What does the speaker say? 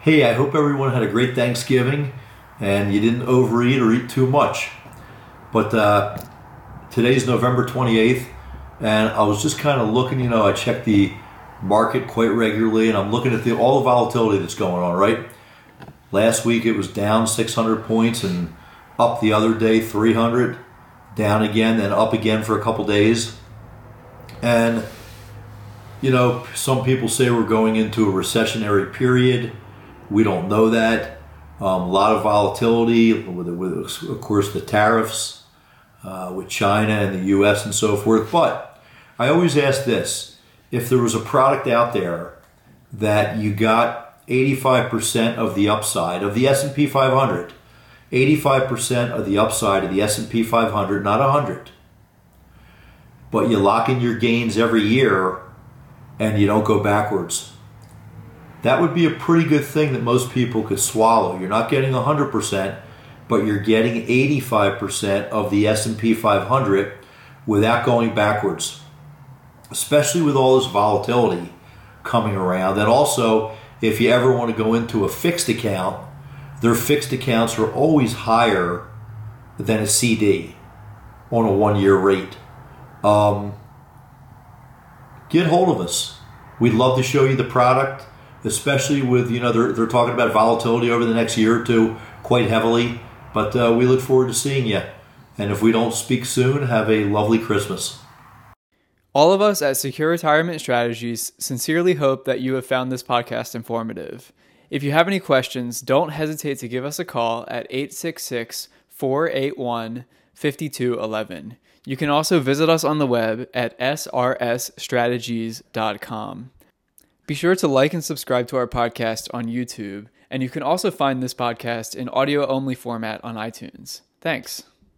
Hey, I hope everyone had a great Thanksgiving and you didn't overeat or eat too much. But uh, today's November 28th, and I was just kind of looking, you know, I check the market quite regularly and I'm looking at the all the volatility that's going on, right? Last week it was down 600 points and up the other day 300, down again, then up again for a couple days. And you know, some people say we're going into a recessionary period. We don't know that. Um, a lot of volatility with, with, of course, the tariffs uh, with China and the U.S. and so forth. But I always ask this: if there was a product out there that you got 85% of the upside of the S&P 500, 85% of the upside of the S&P 500, not 100, but you lock in your gains every year and you don't go backwards. That would be a pretty good thing that most people could swallow. You're not getting 100%, but you're getting 85% of the S&P 500 without going backwards. Especially with all this volatility coming around. And also, if you ever want to go into a fixed account, their fixed accounts are always higher than a CD on a one-year rate. Um, get hold of us. We'd love to show you the product, especially with, you know, they're, they're talking about volatility over the next year or two quite heavily. But uh, we look forward to seeing you. And if we don't speak soon, have a lovely Christmas. All of us at Secure Retirement Strategies sincerely hope that you have found this podcast informative. If you have any questions, don't hesitate to give us a call at 866 481 5211. You can also visit us on the web at srsstrategies.com. Be sure to like and subscribe to our podcast on YouTube, and you can also find this podcast in audio only format on iTunes. Thanks.